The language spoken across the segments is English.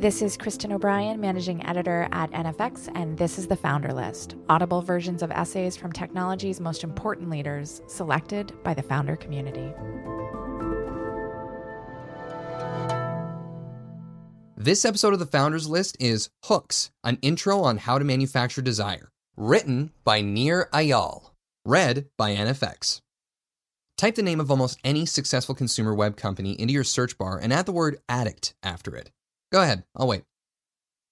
This is Kristen O'Brien, managing editor at NFX, and this is the Founder List audible versions of essays from technology's most important leaders, selected by the founder community. This episode of the Founders List is Hooks, an intro on how to manufacture desire, written by Nir Eyal, read by NFX. Type the name of almost any successful consumer web company into your search bar and add the word addict after it. Go ahead, I'll wait.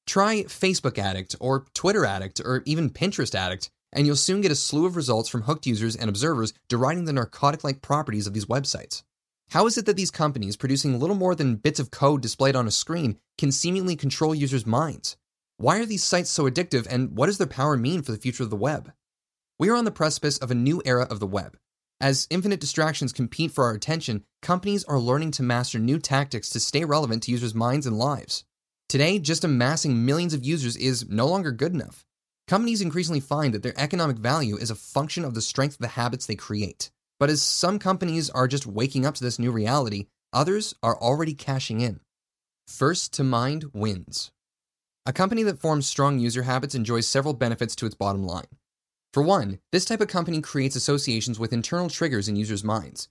Try Facebook Addict or Twitter Addict or even Pinterest Addict, and you'll soon get a slew of results from hooked users and observers deriding the narcotic like properties of these websites. How is it that these companies, producing little more than bits of code displayed on a screen, can seemingly control users' minds? Why are these sites so addictive, and what does their power mean for the future of the web? We are on the precipice of a new era of the web. As infinite distractions compete for our attention, companies are learning to master new tactics to stay relevant to users' minds and lives. Today, just amassing millions of users is no longer good enough. Companies increasingly find that their economic value is a function of the strength of the habits they create. But as some companies are just waking up to this new reality, others are already cashing in. First to mind wins. A company that forms strong user habits enjoys several benefits to its bottom line. For one, this type of company creates associations with internal triggers in users' minds.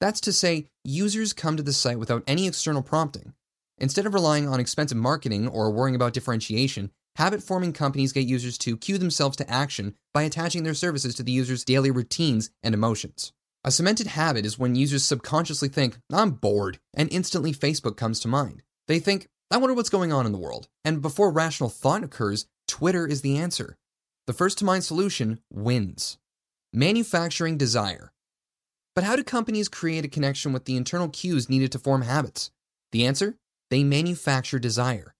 That's to say, users come to the site without any external prompting. Instead of relying on expensive marketing or worrying about differentiation, habit forming companies get users to cue themselves to action by attaching their services to the user's daily routines and emotions. A cemented habit is when users subconsciously think, I'm bored, and instantly Facebook comes to mind. They think, I wonder what's going on in the world, and before rational thought occurs, Twitter is the answer. The first to mind solution wins. Manufacturing desire. But how do companies create a connection with the internal cues needed to form habits? The answer? They manufacture desire.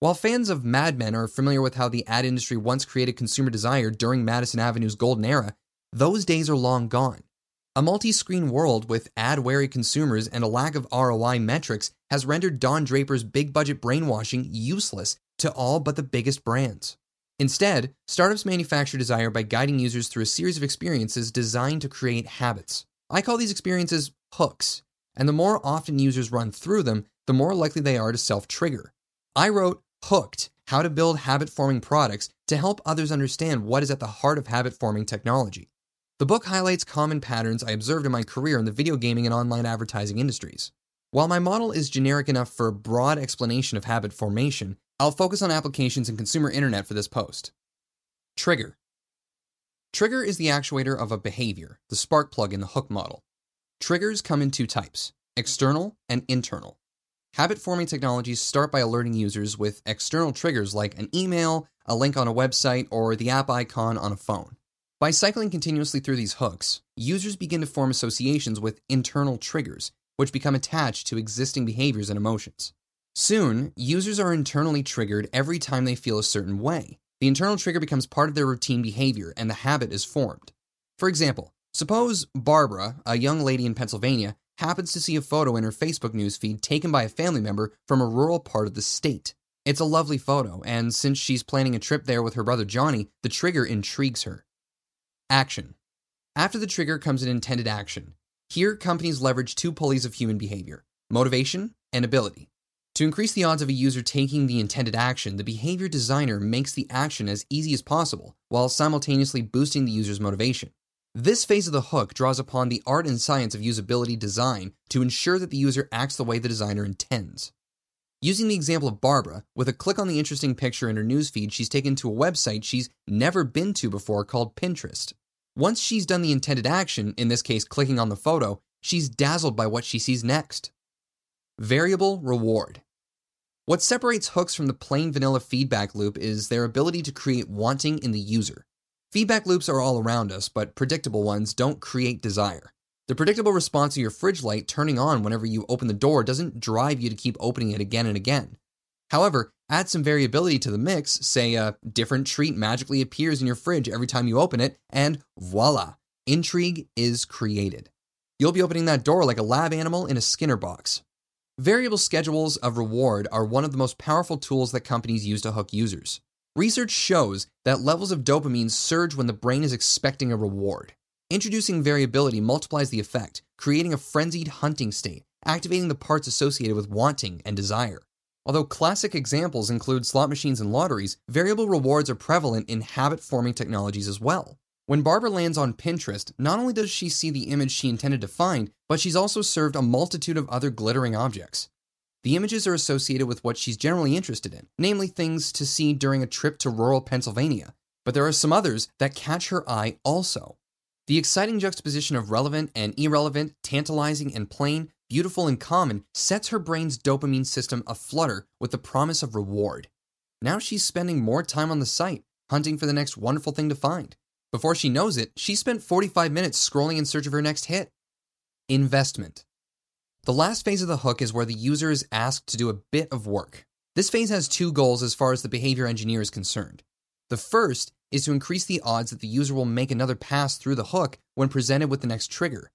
While fans of Mad Men are familiar with how the ad industry once created consumer desire during Madison Avenue's golden era, those days are long gone. A multi screen world with ad wary consumers and a lack of ROI metrics has rendered Don Draper's big budget brainwashing useless to all but the biggest brands. Instead, startups manufacture desire by guiding users through a series of experiences designed to create habits. I call these experiences hooks, and the more often users run through them, the more likely they are to self trigger. I wrote Hooked How to Build Habit Forming Products to help others understand what is at the heart of habit forming technology. The book highlights common patterns I observed in my career in the video gaming and online advertising industries. While my model is generic enough for a broad explanation of habit formation, I'll focus on applications and consumer internet for this post. Trigger. Trigger is the actuator of a behavior, the spark plug in the hook model. Triggers come in two types external and internal. Habit forming technologies start by alerting users with external triggers like an email, a link on a website, or the app icon on a phone. By cycling continuously through these hooks, users begin to form associations with internal triggers, which become attached to existing behaviors and emotions. Soon, users are internally triggered every time they feel a certain way. The internal trigger becomes part of their routine behavior and the habit is formed. For example, suppose Barbara, a young lady in Pennsylvania, happens to see a photo in her Facebook newsfeed taken by a family member from a rural part of the state. It's a lovely photo, and since she's planning a trip there with her brother Johnny, the trigger intrigues her. Action. After the trigger comes an intended action. Here, companies leverage two pulleys of human behavior motivation and ability. To increase the odds of a user taking the intended action, the behavior designer makes the action as easy as possible while simultaneously boosting the user's motivation. This phase of the hook draws upon the art and science of usability design to ensure that the user acts the way the designer intends. Using the example of Barbara, with a click on the interesting picture in her newsfeed, she's taken to a website she's never been to before called Pinterest. Once she's done the intended action, in this case clicking on the photo, she's dazzled by what she sees next. Variable reward. What separates hooks from the plain vanilla feedback loop is their ability to create wanting in the user. Feedback loops are all around us, but predictable ones don't create desire. The predictable response of your fridge light turning on whenever you open the door doesn't drive you to keep opening it again and again. However, add some variability to the mix, say a different treat magically appears in your fridge every time you open it, and voila, intrigue is created. You'll be opening that door like a lab animal in a Skinner box. Variable schedules of reward are one of the most powerful tools that companies use to hook users. Research shows that levels of dopamine surge when the brain is expecting a reward. Introducing variability multiplies the effect, creating a frenzied hunting state, activating the parts associated with wanting and desire. Although classic examples include slot machines and lotteries, variable rewards are prevalent in habit forming technologies as well. When Barbara lands on Pinterest, not only does she see the image she intended to find, but she's also served a multitude of other glittering objects. The images are associated with what she's generally interested in, namely things to see during a trip to rural Pennsylvania, but there are some others that catch her eye also. The exciting juxtaposition of relevant and irrelevant, tantalizing and plain, beautiful and common sets her brain's dopamine system aflutter with the promise of reward. Now she's spending more time on the site, hunting for the next wonderful thing to find. Before she knows it, she spent 45 minutes scrolling in search of her next hit. Investment. The last phase of the hook is where the user is asked to do a bit of work. This phase has two goals as far as the behavior engineer is concerned. The first is to increase the odds that the user will make another pass through the hook when presented with the next trigger.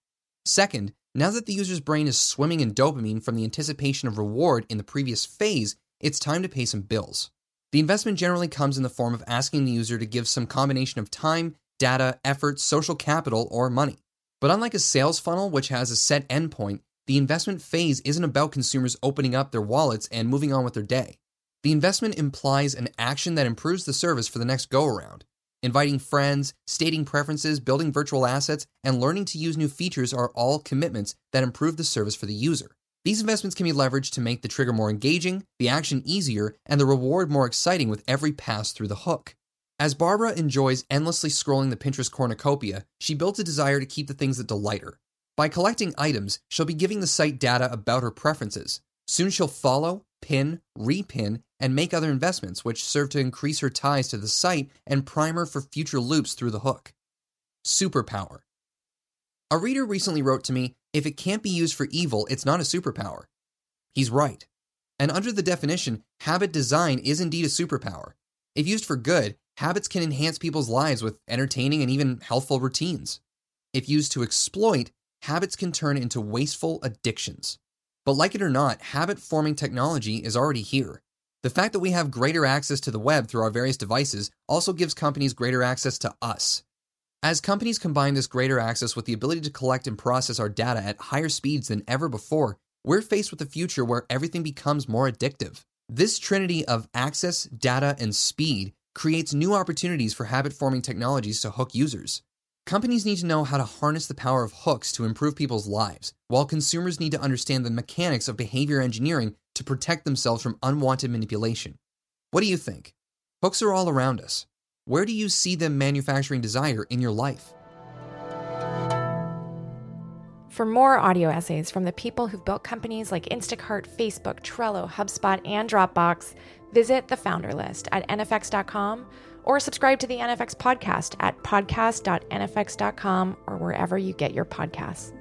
Second, now that the user's brain is swimming in dopamine from the anticipation of reward in the previous phase, it's time to pay some bills. The investment generally comes in the form of asking the user to give some combination of time, data, effort, social capital, or money. But unlike a sales funnel, which has a set endpoint, the investment phase isn't about consumers opening up their wallets and moving on with their day. The investment implies an action that improves the service for the next go around. Inviting friends, stating preferences, building virtual assets, and learning to use new features are all commitments that improve the service for the user. These investments can be leveraged to make the trigger more engaging, the action easier, and the reward more exciting with every pass through the hook. As Barbara enjoys endlessly scrolling the Pinterest cornucopia, she builds a desire to keep the things that delight her. By collecting items, she'll be giving the site data about her preferences. Soon she'll follow, pin, repin, and make other investments, which serve to increase her ties to the site and prime her for future loops through the hook. Superpower. A reader recently wrote to me if it can't be used for evil, it's not a superpower. He's right. And under the definition, habit design is indeed a superpower. If used for good, habits can enhance people's lives with entertaining and even healthful routines. If used to exploit, habits can turn into wasteful addictions. But like it or not, habit forming technology is already here. The fact that we have greater access to the web through our various devices also gives companies greater access to us. As companies combine this greater access with the ability to collect and process our data at higher speeds than ever before, we're faced with a future where everything becomes more addictive. This trinity of access, data, and speed creates new opportunities for habit forming technologies to hook users. Companies need to know how to harness the power of hooks to improve people's lives, while consumers need to understand the mechanics of behavior engineering to protect themselves from unwanted manipulation. What do you think? Hooks are all around us. Where do you see them manufacturing desire in your life? For more audio essays from the people who've built companies like Instacart, Facebook, Trello, HubSpot, and Dropbox, visit the founder list at nfx.com or subscribe to the NFX podcast at podcast.nfx.com or wherever you get your podcasts.